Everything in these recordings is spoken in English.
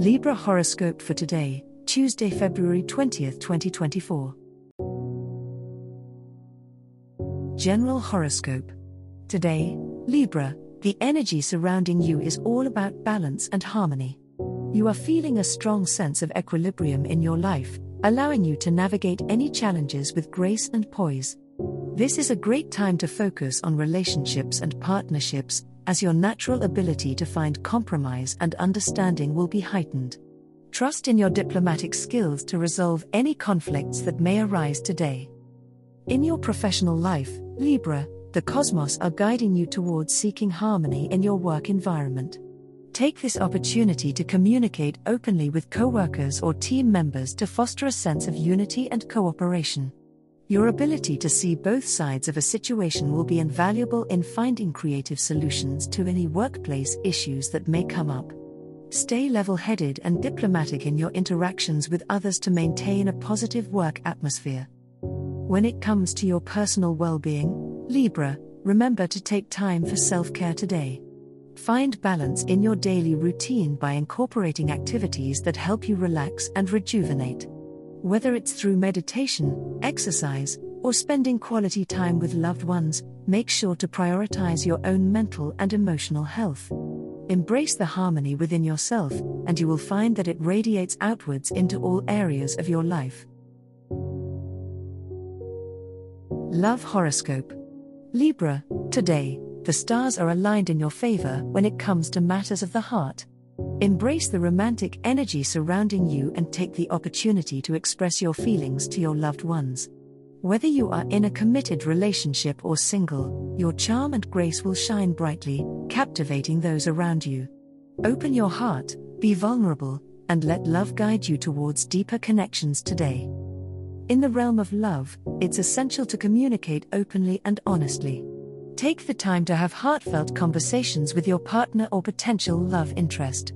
Libra horoscope for today, Tuesday, February 20th, 2024. General horoscope. Today, Libra, the energy surrounding you is all about balance and harmony. You are feeling a strong sense of equilibrium in your life, allowing you to navigate any challenges with grace and poise. This is a great time to focus on relationships and partnerships, as your natural ability to find compromise and understanding will be heightened. Trust in your diplomatic skills to resolve any conflicts that may arise today. In your professional life, Libra, the cosmos are guiding you towards seeking harmony in your work environment. Take this opportunity to communicate openly with coworkers or team members to foster a sense of unity and cooperation. Your ability to see both sides of a situation will be invaluable in finding creative solutions to any workplace issues that may come up. Stay level headed and diplomatic in your interactions with others to maintain a positive work atmosphere. When it comes to your personal well being, Libra, remember to take time for self care today. Find balance in your daily routine by incorporating activities that help you relax and rejuvenate. Whether it's through meditation, exercise, or spending quality time with loved ones, make sure to prioritize your own mental and emotional health. Embrace the harmony within yourself, and you will find that it radiates outwards into all areas of your life. Love Horoscope Libra, today, the stars are aligned in your favor when it comes to matters of the heart. Embrace the romantic energy surrounding you and take the opportunity to express your feelings to your loved ones. Whether you are in a committed relationship or single, your charm and grace will shine brightly, captivating those around you. Open your heart, be vulnerable, and let love guide you towards deeper connections today. In the realm of love, it's essential to communicate openly and honestly. Take the time to have heartfelt conversations with your partner or potential love interest.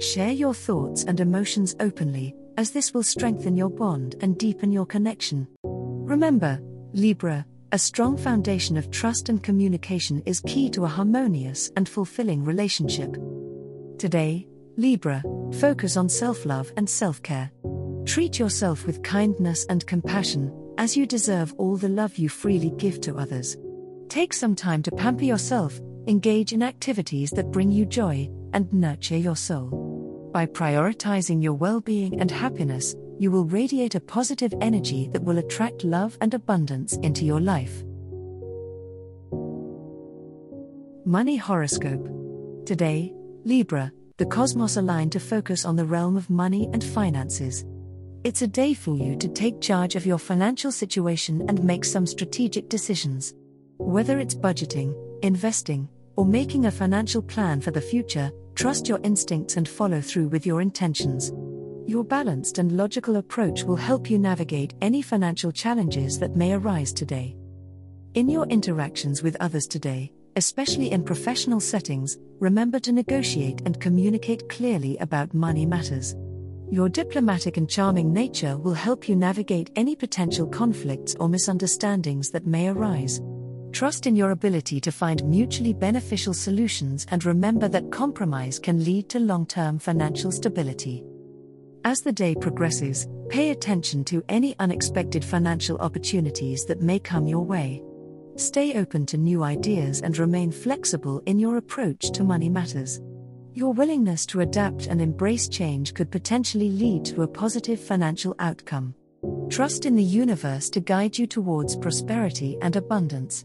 Share your thoughts and emotions openly, as this will strengthen your bond and deepen your connection. Remember, Libra, a strong foundation of trust and communication is key to a harmonious and fulfilling relationship. Today, Libra, focus on self love and self care. Treat yourself with kindness and compassion, as you deserve all the love you freely give to others. Take some time to pamper yourself, engage in activities that bring you joy, and nurture your soul. By prioritizing your well being and happiness, you will radiate a positive energy that will attract love and abundance into your life. Money Horoscope Today, Libra, the cosmos aligned to focus on the realm of money and finances. It's a day for you to take charge of your financial situation and make some strategic decisions. Whether it's budgeting, investing, or making a financial plan for the future, Trust your instincts and follow through with your intentions. Your balanced and logical approach will help you navigate any financial challenges that may arise today. In your interactions with others today, especially in professional settings, remember to negotiate and communicate clearly about money matters. Your diplomatic and charming nature will help you navigate any potential conflicts or misunderstandings that may arise. Trust in your ability to find mutually beneficial solutions and remember that compromise can lead to long term financial stability. As the day progresses, pay attention to any unexpected financial opportunities that may come your way. Stay open to new ideas and remain flexible in your approach to money matters. Your willingness to adapt and embrace change could potentially lead to a positive financial outcome. Trust in the universe to guide you towards prosperity and abundance.